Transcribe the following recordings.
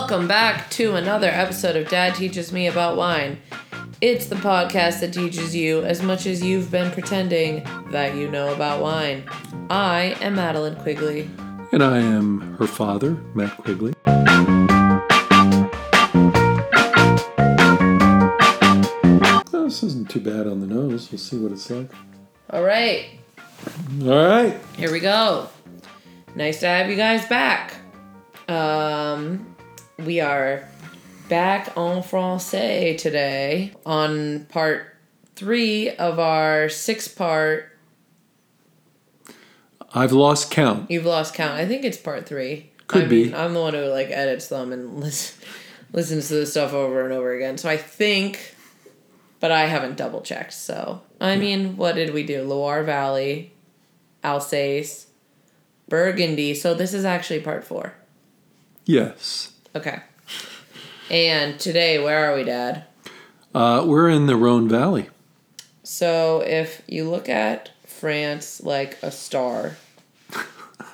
Welcome back to another episode of Dad Teaches Me About Wine. It's the podcast that teaches you as much as you've been pretending that you know about wine. I am Madeline Quigley. And I am her father, Matt Quigley. Oh, this isn't too bad on the nose. We'll see what it's like. All right, All right. here we go. Nice to have you guys back. Um, we are back en français today on part three of our six part. I've lost count. You've lost count. I think it's part three. Could I mean, be. I'm the one who like edits them and listen, listens to the stuff over and over again. So I think, but I haven't double checked. So I mean, what did we do? Loire Valley, Alsace, Burgundy. So this is actually part four. Yes. Okay. And today, where are we, Dad? Uh, we're in the Rhone Valley. So if you look at France like a star,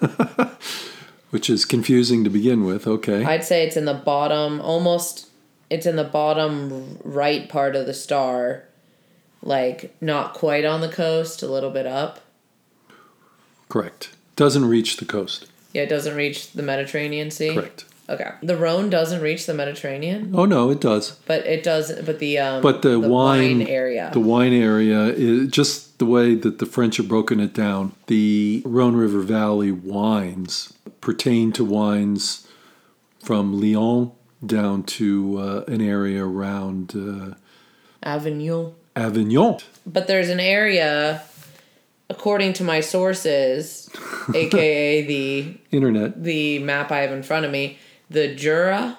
which is confusing to begin with. Okay. I'd say it's in the bottom, almost. It's in the bottom right part of the star, like not quite on the coast, a little bit up. Correct. Doesn't reach the coast. Yeah, it doesn't reach the Mediterranean Sea. Correct. Okay. The Rhone doesn't reach the Mediterranean, Oh no, it does. but it does. But the um. But the, wine, area. the wine area is just the way that the French have broken it down. The Rhone River Valley wines pertain to wines from Lyon down to uh, an area around uh, Avignon. Avignon. But there's an area, according to my sources, aka the Internet. the map I have in front of me, the Jura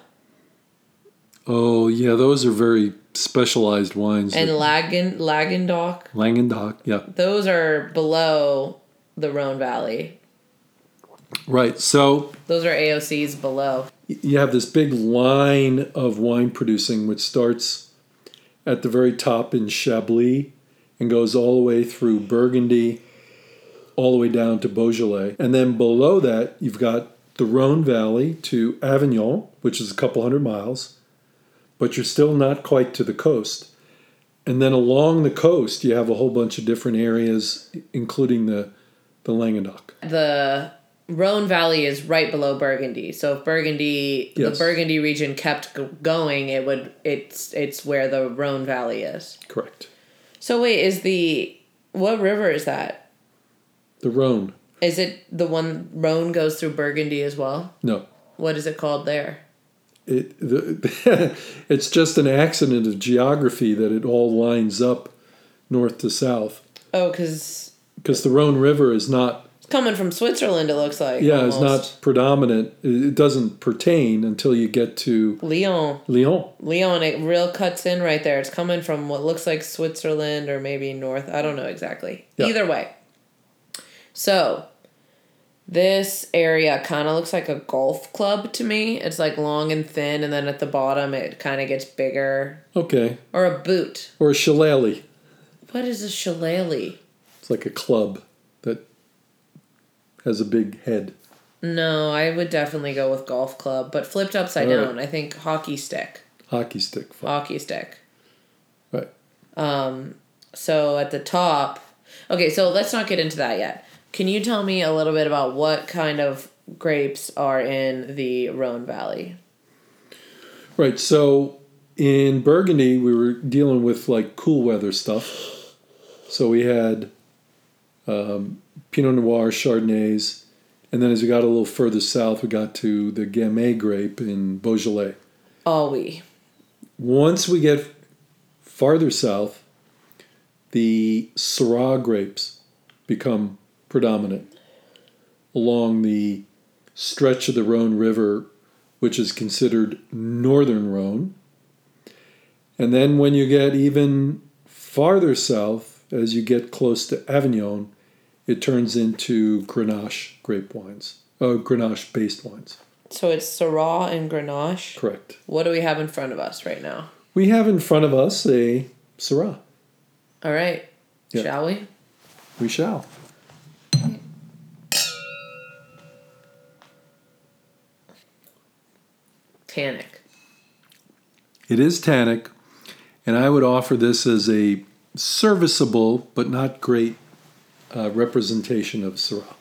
Oh yeah, those are very specialized wines. and Lagen Lagendock. Langendock. Yeah. Those are below the Rhone Valley. Right. So Those are AOCs below. you have this big line of wine producing which starts at the very top in Chablis and goes all the way through Burgundy, all the way down to Beaujolais. And then below that, you've got the Rhone Valley to Avignon, which is a couple hundred miles, but you're still not quite to the coast. And then along the coast, you have a whole bunch of different areas, including the, the Languedoc. The Rhone Valley is right below Burgundy. So if Burgundy, Yes. the Burgundy region kept g- going, it would it's it's where the Rhone Valley is. Correct. So wait, is the what river is that? The Rhone. Is it the one Rhone goes through Burgundy as well? No, What is it called there? it the, it's just an accident of geography that it all lines up north to south Oh, because because the Rhone River is not it's coming from Switzerland. It looks like yeah almost. not predominant it doesn't pertain until you get to Lyon. Lyon Lyon, it real cuts in right there. It's coming from what looks like Switzerland or maybe north. I don't know exactly. Yeah. Either way. So, this area kind of looks like a golf club to me. It's like long and thin, and then at the bottom it kind of gets bigger. okay Or a boot. or a shillelagh What is a shillelagh? it's like a club that has a big head No, I would definitely go with golf club, but flipped upside All right. down. I think hockey stick. hockey stick Hockey stick. right Um, so at the top, okay, so let's not get into that yet. Can you tell me a little bit about what kind of grapes are in the Rhone Valley? right so in Burgundy we were dealing with like cool weather stuff so we had um, Pinot Noir, Chardonnays, and then as we got a little further south, we got to the Gamay grape in Beaujolais. Oh, we. Once we get farther south, the Syrah grapes become predominant along the stretch of the Rhone River, which is considered northern Rhone. And then when you get even farther south, as you get close to Avignon, it turns into Grenache grape wines, oh, Grenache based wines. So it's Syrah and Grenache. Correct. What do we have in front of us right now? We have in front of us a Syrah. All right. Yeah. Shall we? We shall. Tannic. It is tannic, and I would offer this as a serviceable but not great uh, representation of Syrah.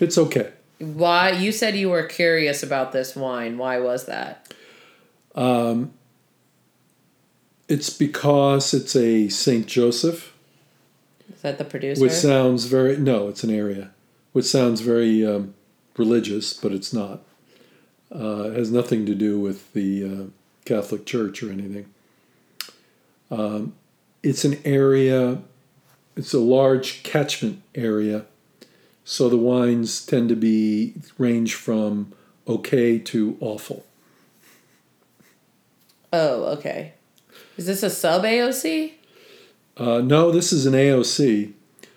It's okay. Why you said you were curious about this wine? Why was that? Um, It's because it's a St. Joseph, Is that the producer? which sounds very, no, it's an area, which sounds very um, religious, but it's not. Uh, has nothing to do with the uh, Catholic Church or anything. Um, it's an area, it's a large catchment area, so the wines tend to be range from okay to awful. oh, okay. Is this a sub AOC Uh, no, this is an AOC.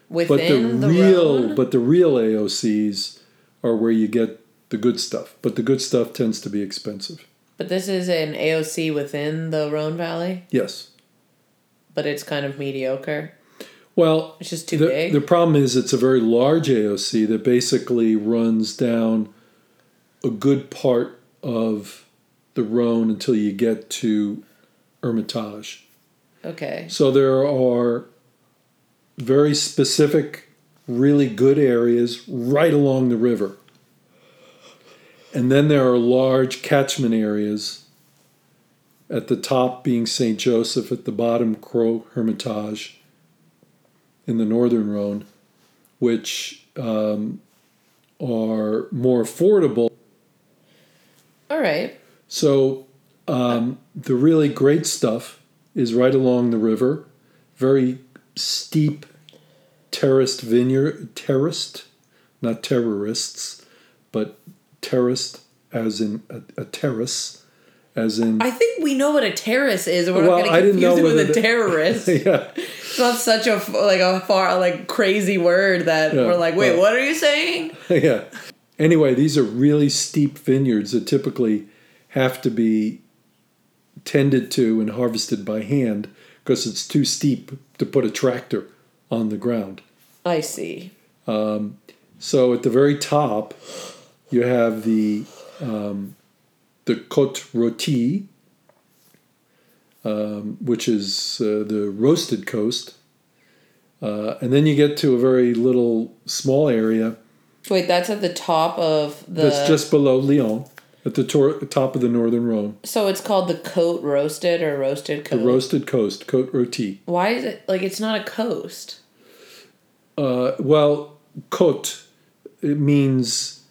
but the within the, real but the real AOCs are where you get the good stuff. But the good stuff tends to be expensive. But this is an AOC within the Rhone Valley, Yes. but it's kind of mediocre. Well, It's just too the, big. the problem is it's a very large AOC that basically runs down a good part of the Rhone until you get to Hermitage. okay. So there are very specific, really good areas right along the river. And then there are large catchment areas at the top being St. Joseph, at the bottom Crozes Hermitage in the northern Rhone, which um, are more affordable. All right. So um, the really great stuff is right along the river, very steep terraced vineyard, terraced, not terrorists, but terraced as in a, a terrace, as in I think we know what a terrorist is, and we're Well, not I going to didn't know confuse it with a terrorist. yeah. It's not such a like a far like crazy word that Yeah, we're like, wait, well- what are you saying? yeah. Anyway, these are really steep vineyards that typically have to be tended to and harvested by hand because it's too steep to put a tractor on the ground. I see. Um, so at the very top, you have the um, the Côte Rôtie, um, which is uh, the roasted coast, uh, and then you get to a very little small area Wait, that's at the top of the. that's just below Lyon, at the tor- top of the northern Rhone. so it's called the coat roasted or roasted The roasted coast, Côte Rôtie. Why is it like it's not a coast? Uh, well, côte it means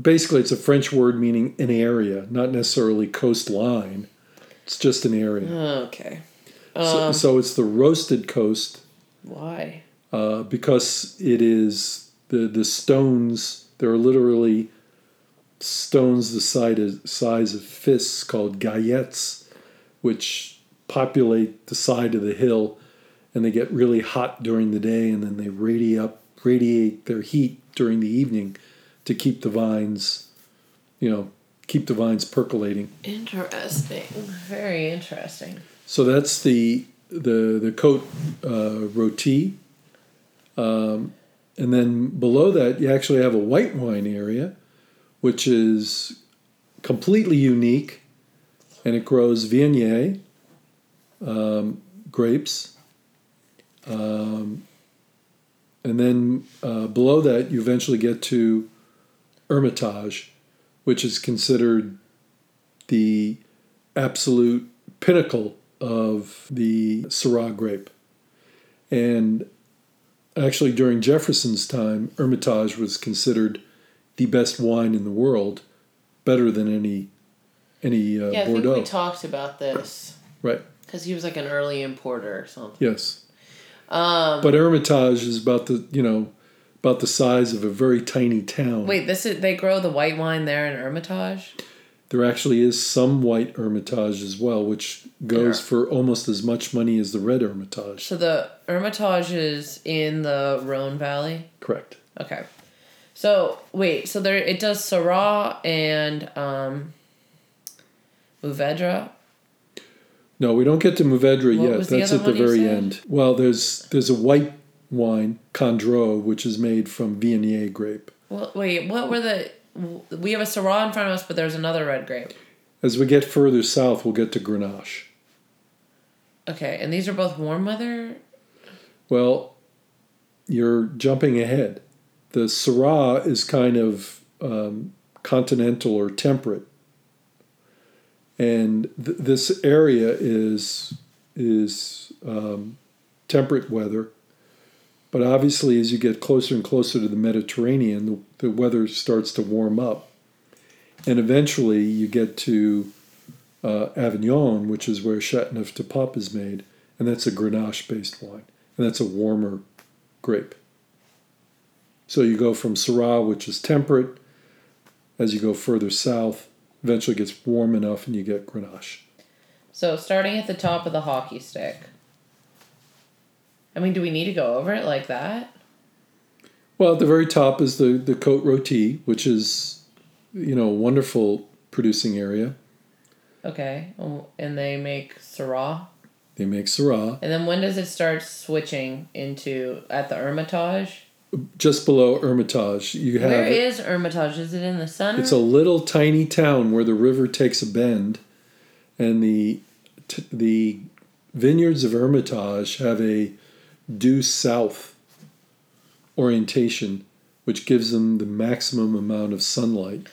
basically it's a French word meaning an area, not necessarily coastline. It's just an area. Okay. so, Um, so it's the roasted coast Why? uh, because it is the the stones. There are literally stones the size of, size of fists called gaillettes, which populate the side of the hill, and they get really hot during the day, and then they radiate up, radiate their heat during the evening to keep the vines, you know, keep the vines percolating. Interesting. Very interesting. So that's the the the coat uh, Rôtie, um, and then below that you actually have a white wine area, which is completely unique, and it grows Viognier um, grapes, um, and then uh, below that you eventually get to Hermitage, which is considered the absolute pinnacle of the Syrah grape. And actually, during Jefferson's time, Hermitage was considered the best wine in the world, better than any any uh, Yeah, I Bordeaux. think we talked about this right? because he was like an early importer or something. Yes. Um, But Hermitage is about the you know about the size of a very tiny town. wait, this is they grow the white wine there in Hermitage. There actually is some white Hermitage as well, which goes Yeah. for almost as much money as the red Hermitage. So the Hermitage is in the Rhone Valley. Correct. Okay. So wait, so there it does Syrah and um Mourvedre. No, we don't get to Mourvedre What yet. That's at the you very said? end. Well, there's there's a white wine, Condrieu, which is made from Viognier grape. Well, wait, what were the we have a Syrah in front of us, but there's another red grape. As we get further south, we'll get to Grenache. Okay, and these are both warm weather. Well, you're jumping ahead. The Syrah is kind of um, continental or temperate, and th- this area is is um, temperate weather. But obviously, as you get closer and closer to the Mediterranean, the, the weather starts to warm up, and eventually you get to uh, Avignon, which is where Chateauneuf du Pape is made, and that's a Grenache-based wine, and that's a warmer grape. So you go from Syrah, which is temperate, as you go further south, eventually gets warm enough and you get Grenache. So starting at the top of the hockey stick. I mean, do we need to go over it like that? Well, at the very top is the, the Côte Rôtie, which is, you know, a wonderful producing area. Okay, um, and they make Syrah. They make Syrah. And then when does it start switching into at the Hermitage? Just below Hermitage, you have. Where is Hermitage? Is it in the center? It's a little tiny town where the river takes a bend, and the t- the vineyards of Hermitage have a due south orientation, which gives them the maximum amount of sunlight.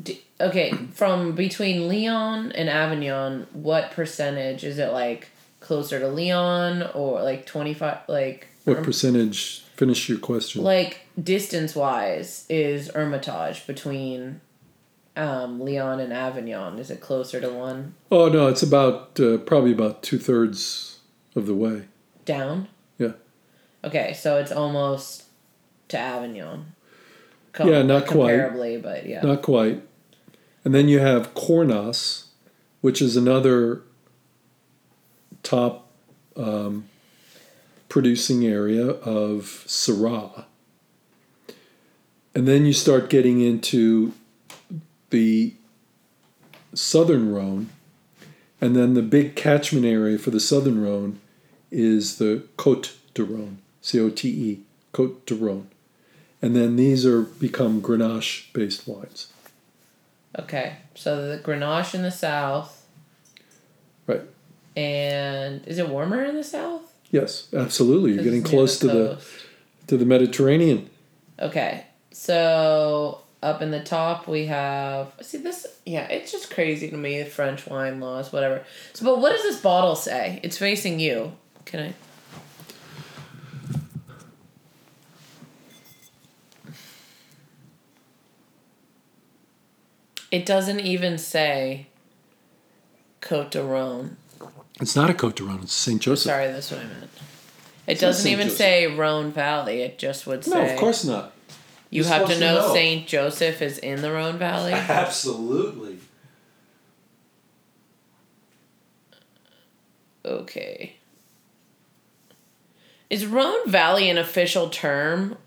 D- okay, from between Lyon and Avignon, what percentage is it like closer to Lyon or like 25 like What percentage? Finish your question. like distance wise is Hermitage between um Lyon and Avignon? Is it closer to one oh no, it's about uh, probably about two thirds of the way. down? Okay, so it's almost to Avignon. Yeah, not quite. comparably, but yeah. Not quite. And then you have Cornas, which is another top um, producing area of Syrah. And then you start getting into the southern Rhone. And then the big catchment area for the southern Rhone is the Côte de Rhone, C O T E, Côte de Rhone. And then these are become Grenache based wines. Okay, so the Grenache in the south. Right. And is it warmer in the south? Yes, absolutely. You're getting close to the to the Mediterranean. Okay, so up in the top we have. See this? Yeah, it's just crazy to me. the French wine laws, whatever. So, but what does this bottle say? It's facing you. Can I? It doesn't even say Cote de Rhone. It's not a Côte de Rhone. It's Saint Joseph. Sorry, that's what I meant. It It's doesn't even Joseph. say Rhone Valley. It just would say. No, of course not. You You're have to supposed to know, know. Saint Joseph is in the Rhone Valley. Absolutely. Okay. Is Rhone Valley an official term?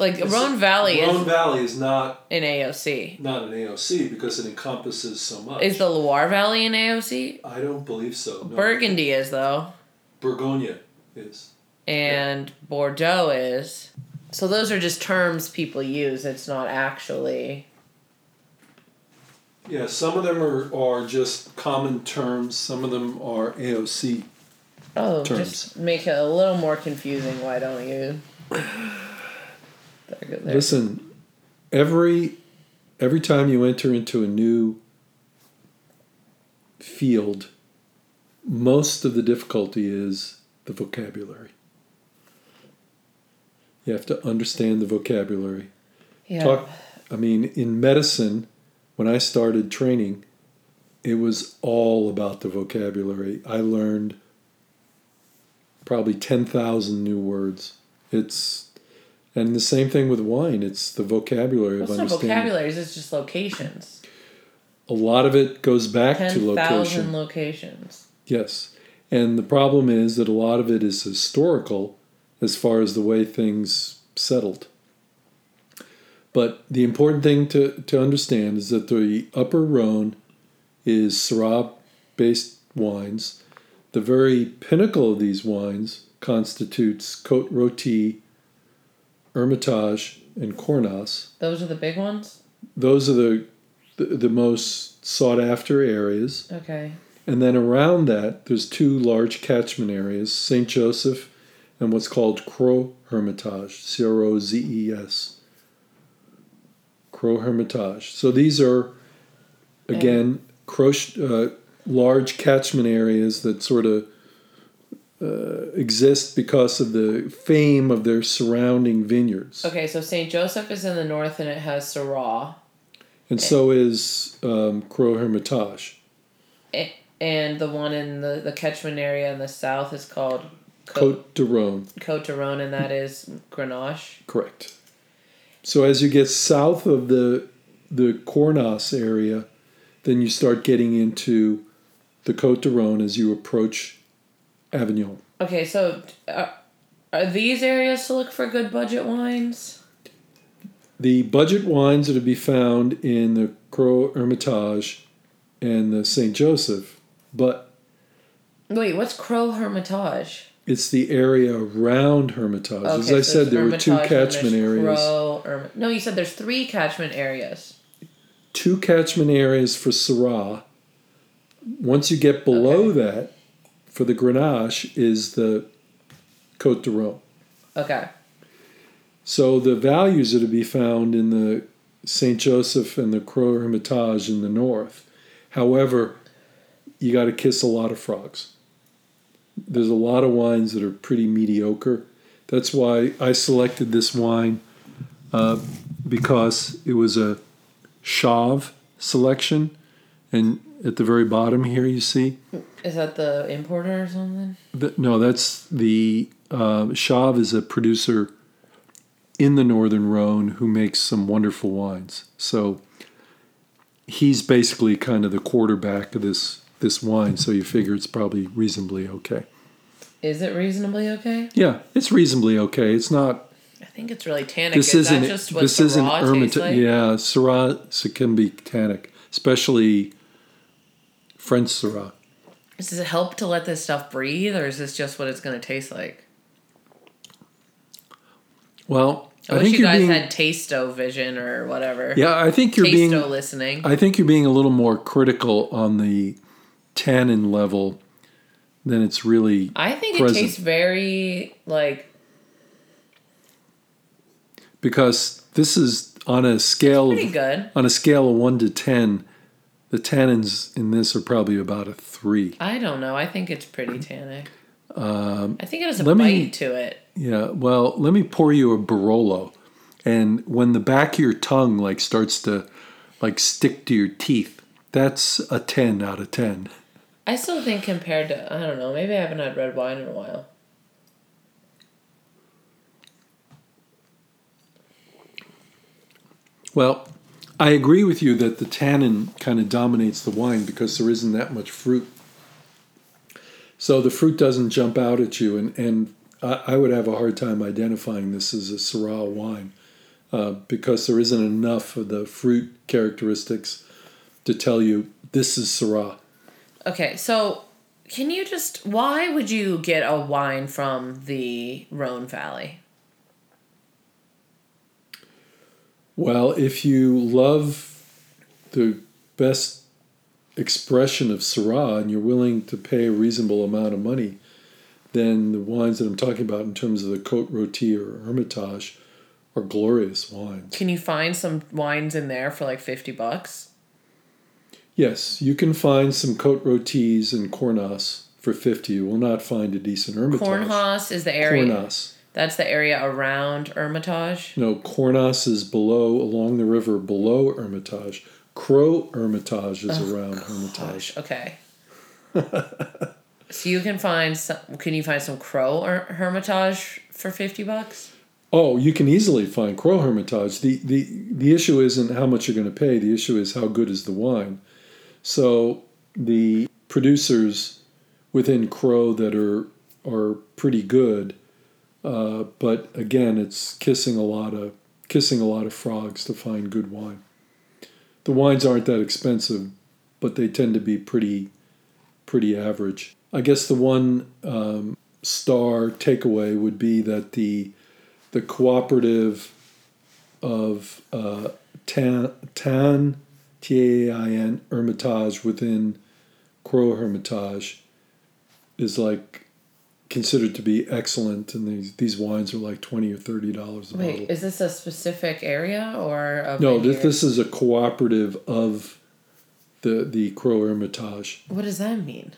Like Rhone Valley Rhone is Valley is not in AOC. not an AOC because it encompasses so much. Is the Loire Valley in AOC? I don't believe so. No. Burgundy is though, Bourgogne is. and Bordeaux is. So those are just terms people use. It's not actually. Yeah, some of them are, are just common terms. Some of them are AOC. Oh, Terms. just make it a little more confusing. Why don't you? There, there. Listen, every every time you enter into a new field, most of the difficulty is the vocabulary. You have to understand the vocabulary. yeah. Talk I mean, in medicine, when I started training, it was all about the vocabulary. I learned probably 10,000 new words. It's and the same thing with wine. It's the vocabulary Well, of it's not understanding. vocabularies. It's just locations. A lot of it goes back to Ten location. locations. Yes. And the problem is that a lot of it is historical as far as the way things settled. But the important thing to, to understand is that the upper Rhone is Syrah based wines. The very pinnacle of these wines constitutes Côte Rôtie, Hermitage, and Cornas. Those are the big ones. Those are the the, the most sought after areas. Okay. And then around that, there's two large catchment areas St. Joseph and what's called Crozes Hermitage, C R O Z E S. Crozes Hermitage. So these are, again, uh, large catchment areas that sort of uh, exist because of the fame of their surrounding vineyards. Okay, so St. Joseph is in the north and it has Syrah. And so is um, Crozes Hermitage. And the one in the, the catchment area in the south is called Côte, Cote de Rhone. Côte de Rhone, and that is Grenache. Correct. So as you get south of the the Cornas area, then you start getting into the Côte de Rhone as you approach Avignon. Okay, so uh, are these areas to look for good budget wines? The budget wines are to be found in the Crozes Hermitage and the Saint Joseph, but Wait, what's Crozes Hermitage? it's the area around Hermitage. As I so said, there were two catchment areas. Herm- no, you said there's three catchment areas. Two catchment areas for Syrah. Once you get below that, for the Grenache, is the Côte de Rhone. Okay. So the values are to be found in the St. Joseph and the Crozes Hermitage in the north. However, you got to kiss a lot of frogs. There's a lot of wines that are pretty mediocre. That's why I selected this wine uh, because it was a Chave selection. And at the very bottom here, you see Is that the importer or something? the, no, that's the uh, Chave is a producer in the Northern Rhone who makes some wonderful wines. So he's basically kind of the quarterback of this this wine. So you figure it's probably reasonably okay. Is it reasonably okay? Yeah, it's reasonably okay. It's not. I think it's really tannic. This is isn't. that just what this isn't like? Yeah, Syrah so can be tannic, especially French Syrah. Does it help to let this stuff breathe, or is this just what it's going to taste like? Well, I, I, wish you guys being. had Tasto vision or whatever. yeah, I think you're Tasto being. listening. I think you're being a little more critical on the tannin level than it's really I think present. it tastes very like because this is on a scale pretty of good. on a scale of one to ten. The tannins in this are probably about a three. I don't know. I think it's pretty tannic. Um, I think it has a let bite me- to it. Yeah. Well, let me pour you a Barolo, and when the back of your tongue like starts to like stick to your teeth, that's a ten out of ten. I still think compared to I don't know. Maybe I haven't had red wine in a while. Well, I agree with you that the tannin kind of dominates the wine because there isn't that much fruit. So the fruit doesn't jump out at you, and, and I, I would have a hard time identifying this as a Syrah wine uh, because there isn't enough of the fruit characteristics to tell you this is Syrah. Okay, so can you just why would you get a wine from the Rhone Valley? Well, if you love the best expression of Syrah and you're willing to pay a reasonable amount of money, then the wines that I'm talking about in terms of the Côte Rôtie or Hermitage are glorious wines. Can you find some wines in there for like fifty bucks? Yes, you can find some Côte Rôties and Cornas for 50. You will not find a decent Hermitage. Cornhouse is the area. Cornas. That's the area around Hermitage. No, Cornas is below, along the river below Hermitage. Crozes Hermitage is oh, around Hermitage. Gosh, okay. so you can find some. Can you find some Crozes Hermitage for fifty bucks? Oh, you can easily find Crozes Hermitage. The, the, the issue isn't how much you're going to pay, the issue is how good is the wine. So the producers within Crozes that are, are pretty good, uh, but again, it's kissing a lot of kissing a lot of frogs to find good wine. The wines aren't that expensive, but they tend to be pretty pretty average. I guess the one um, star takeaway would be that the the cooperative of uh, Tain, Tain T A I N Hermitage within Crozes Hermitage is like considered to be excellent, and these these wines are like twenty or thirty dollars a Wait, bottle. is this a specific area or a No, this, this is a cooperative of the the Crozes Hermitage. What does that mean?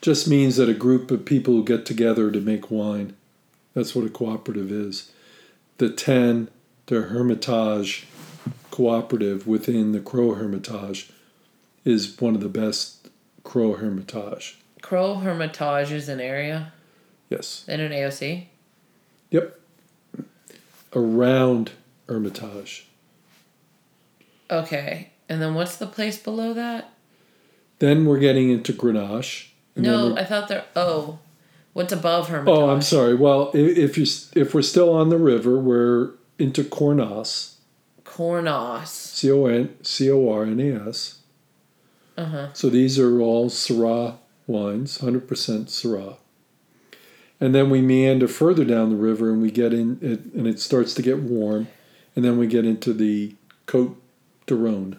Just means that a group of people get together to make wine. That's what a cooperative is. The Ten, the Hermitage cooperative within the Crozes Hermitage is one of the best Crozes Hermitage. Crozes Hermitage is an area Yes. in an AOC. Yep. Around Hermitage. Okay, and then what's the place below that? Then we're getting into Grenache. No, I thought there. Oh, what's above Hermitage? Oh, I'm sorry. Well, if you if we're still on the river, we're into Cornas. Cornas. C O N C O R N A S. Uh huh. So these are all Syrah wines, 100% Syrah. And then we meander further down the river and we get in, it, and it starts to get warm. And then we get into the Côte de Rhône.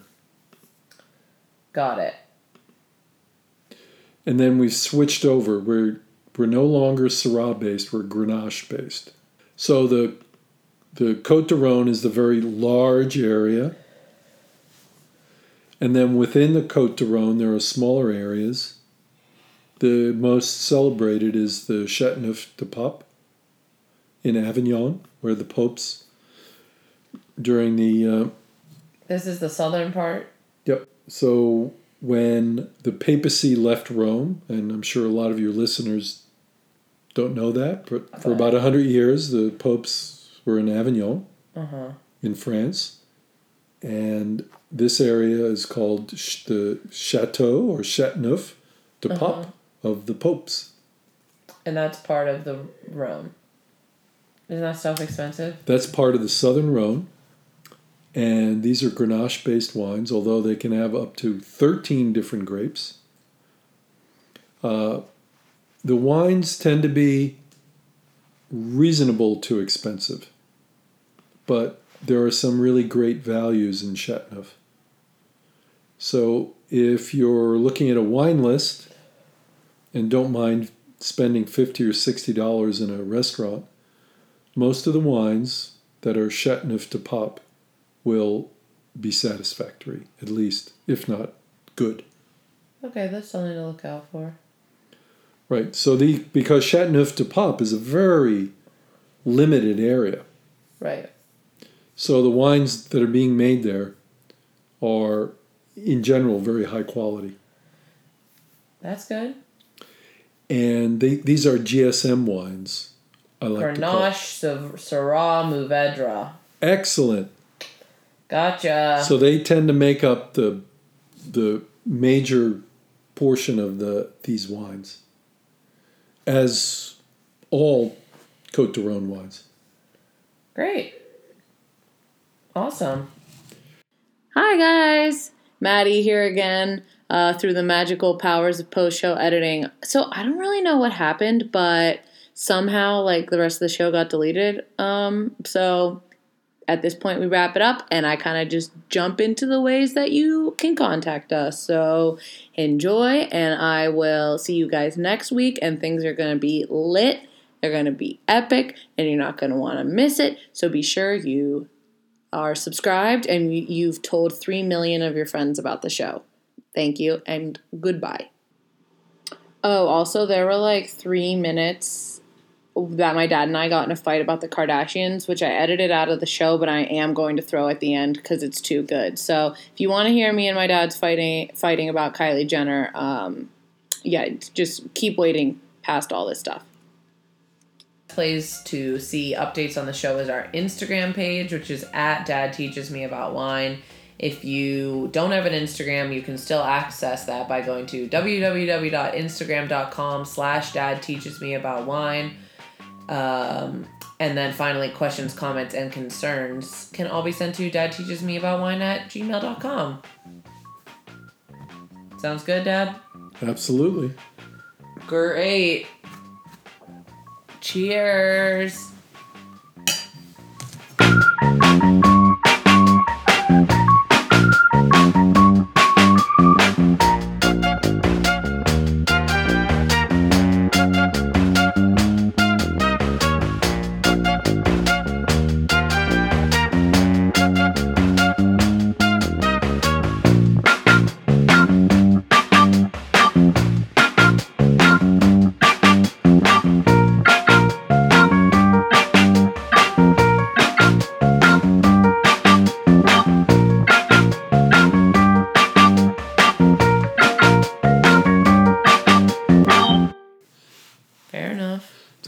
Got it. And then we've switched over. We're, we're no longer Syrah based, we're Grenache based. So the, the Côte de Rhône is the very large area. And then within the Côte de Rhône, there are smaller areas. The most celebrated is the Chateauneuf de Pape in Avignon, where the popes, during the uh, This is the southern part. Yep. So when the papacy left Rome, and I'm sure a lot of your listeners don't know that, but for about 100 years, the popes were in Avignon Uh huh. in France. And this area is called the Chateau or Chateauneuf de Uh-huh. Of the popes. And that's part of the Rome. Isn't that stuff expensive? That's part of the southern Rhone. And these are Grenache based wines, although they can have up to 13 different grapes. Uh, the wines tend to be reasonable to expensive, but there are some really great values in Chateauneuf. So if you're looking at a wine list and don't mind spending 50 or 60 dollars in a restaurant, most of the wines that are Chateauneuf de Pape will be satisfactory, at least, if not good. Okay, that's something to look out for. Right. So the because Chateauneuf de Pape is a very limited area. Right. So the wines that are being made there are in general very high quality. That's good. And they, these are GSM wines. I like to call. Grenache, Sav- Syrah, Mourvedre. Excellent. Gotcha. So they tend to make up the the major portion of the these wines, as all Cote de Rhone wines. Great. Awesome. Hi, guys. Maddie here again uh, through the magical powers of post show editing. So, I don't really know what happened, but somehow, like, the rest of the show got deleted. Um, so, at this point, we wrap it up, and I kind of just jump into the ways that you can contact us. So, enjoy, and I will see you guys next week, and things are going to be lit. They're going to be epic, and you're not going to want to miss it. So, be sure you are subscribed and you- you've told 3 million of your friends about the show. Thank you and goodbye. Oh, also, there were like three minutes that my dad and I got in a fight about the Kardashians, which I edited out of the show, but I am going to throw at the end because it's too good. So if you want to hear me and my dad's fighting fighting about Kylie Jenner, um, yeah, just keep waiting past all this stuff place to see updates on the show is our Instagram page, which is at Dad Teaches Me About Wine. If you don't have an Instagram, you can still access that by going to www.instagram.com slash dad teaches me about wine. Um, and then finally, questions, comments, and concerns can all be sent to dad teaches me about wine at gmail.com. Sounds good, Dad? Absolutely. Great. Cheers.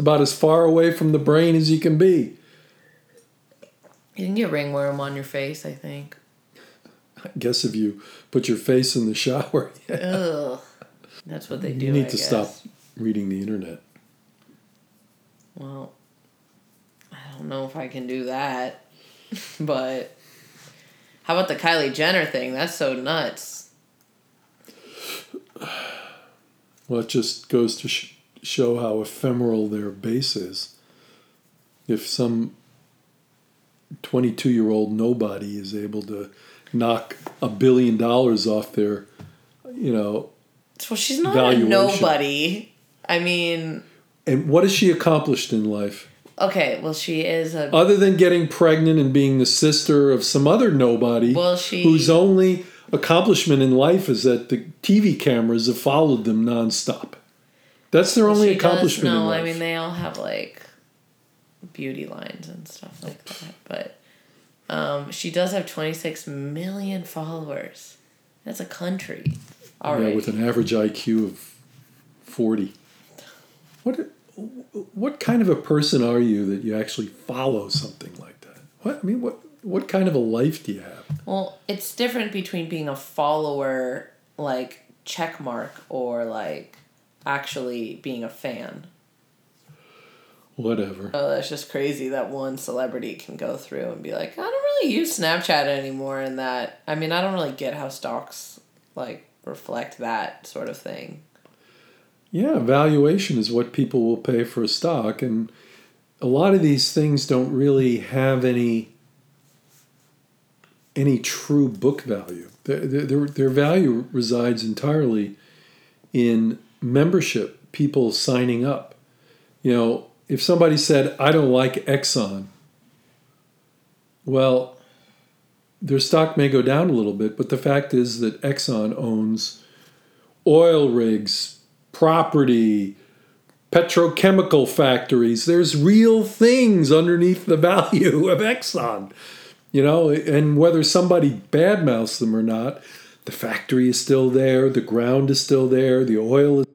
About as far away from the brain as you can be. You can get ringworm on your face, I think. I guess if you put your face in the shower, yeah. Ugh. That's what they do. you need I to guess. stop reading the internet. Well, I don't know if I can do that. but how about the Kylie Jenner thing? That's so nuts. Well, it just goes to sh- show how ephemeral their base is. If some 22 year old nobody is able to knock a billion dollars off their, you know, Well, she's not Valuation. a nobody. I mean, and what has she accomplished in life? okay, well, she is a. Other than getting pregnant and being the sister of some other nobody Well, she- whose only accomplishment in life is that the TV cameras have followed them nonstop. That's their only she does- accomplishment No. I mean, they all have like beauty lines and stuff like that. But um, she does have 26 million followers. That's a country already. Yeah, with an average IQ of forty. What what kind of a person are you that you actually follow something like that? What I mean, what what kind of a life do you have? Well, it's different between being a follower, like check mark, or like actually being a fan. Whatever. Oh, that's just crazy that one celebrity can go through and be like, I don't really use Snapchat anymore, and that. I mean, I don't really get how stocks like reflect that sort of thing. Yeah, valuation is what people will pay for a stock, and a lot of these things don't really have any any true book value. Their, their, their value resides entirely in membership, people signing up. You know, if somebody said, I don't like Exxon, well, their stock may go down a little bit, but the fact is that Exxon owns oil rigs, property, petrochemical factories. There's real things underneath the value of Exxon, you know, and whether somebody badmouths them or not, the factory is still there, the ground is still there, the oil is